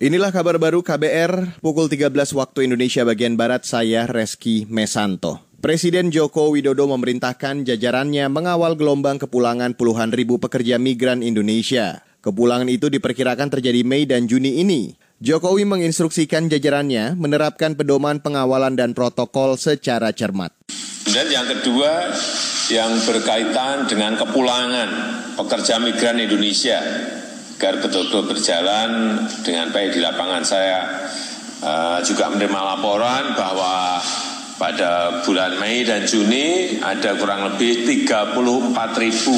Inilah kabar baru KBR pukul 13 waktu Indonesia bagian Barat saya Reski Mesanto. Presiden Joko Widodo memerintahkan jajarannya mengawal gelombang kepulangan puluhan ribu pekerja migran Indonesia. Kepulangan itu diperkirakan terjadi Mei dan Juni ini. Jokowi menginstruksikan jajarannya menerapkan pedoman pengawalan dan protokol secara cermat. Dan yang kedua, yang berkaitan dengan kepulangan pekerja migran Indonesia agar betul-betul berjalan dengan baik di lapangan. Saya uh, juga menerima laporan bahwa pada bulan Mei dan Juni ada kurang lebih 34 ribu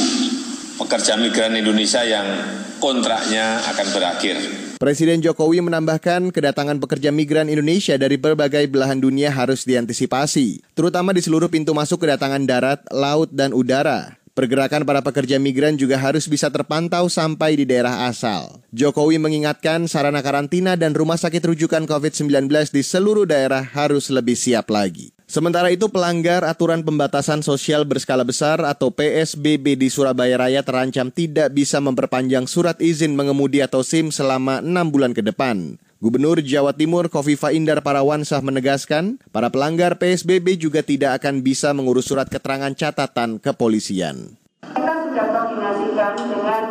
pekerja migran Indonesia yang kontraknya akan berakhir. Presiden Jokowi menambahkan kedatangan pekerja migran Indonesia dari berbagai belahan dunia harus diantisipasi, terutama di seluruh pintu masuk kedatangan darat, laut, dan udara. Pergerakan para pekerja migran juga harus bisa terpantau sampai di daerah asal. Jokowi mengingatkan sarana karantina dan rumah sakit rujukan COVID-19 di seluruh daerah harus lebih siap lagi. Sementara itu pelanggar aturan pembatasan sosial berskala besar atau PSBB di Surabaya Raya terancam tidak bisa memperpanjang surat izin mengemudi atau SIM selama enam bulan ke depan. Gubernur Jawa Timur Kofifa Indar Parawansa menegaskan, para pelanggar PSBB juga tidak akan bisa mengurus surat keterangan catatan kepolisian. Kita sudah koordinasikan dengan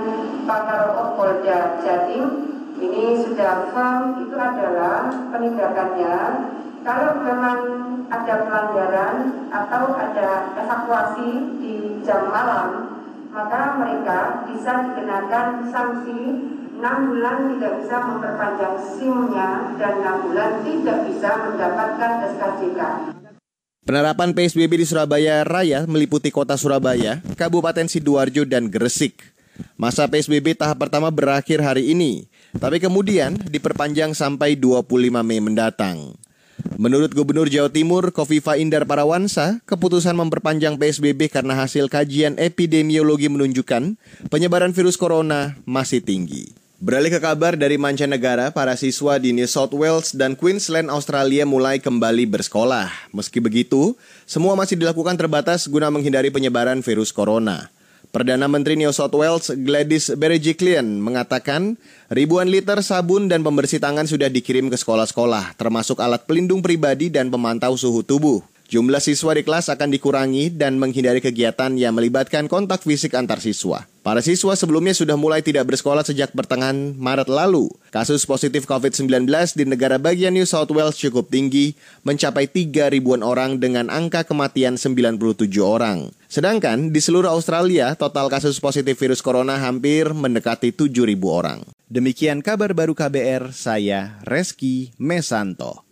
Pakar Polda Jatim, ini sudah firm itu adalah penindakannya kalau memang ada pelanggaran atau ada evakuasi di jam malam, maka mereka bisa dikenakan sanksi 6 bulan tidak bisa memperpanjang SIM-nya dan 6 bulan tidak bisa mendapatkan SKJK. Penerapan PSBB di Surabaya Raya meliputi kota Surabaya, Kabupaten Sidoarjo, dan Gresik. Masa PSBB tahap pertama berakhir hari ini, tapi kemudian diperpanjang sampai 25 Mei mendatang. Menurut Gubernur Jawa Timur Kofifa Indar Parawansa, keputusan memperpanjang PSBB karena hasil kajian epidemiologi menunjukkan penyebaran virus corona masih tinggi. Beralih ke kabar dari mancanegara, para siswa di New South Wales dan Queensland, Australia mulai kembali bersekolah. Meski begitu, semua masih dilakukan terbatas guna menghindari penyebaran virus corona. Perdana Menteri New South Wales Gladys Berejiklian mengatakan ribuan liter sabun dan pembersih tangan sudah dikirim ke sekolah-sekolah, termasuk alat pelindung pribadi dan pemantau suhu tubuh. Jumlah siswa di kelas akan dikurangi dan menghindari kegiatan yang melibatkan kontak fisik antar siswa. Para siswa sebelumnya sudah mulai tidak bersekolah sejak pertengahan Maret lalu. Kasus positif COVID-19 di negara bagian New South Wales cukup tinggi, mencapai 3 ribuan orang dengan angka kematian 97 orang. Sedangkan di seluruh Australia, total kasus positif virus corona hampir mendekati 7 ribu orang. Demikian kabar baru KBR, saya Reski Mesanto.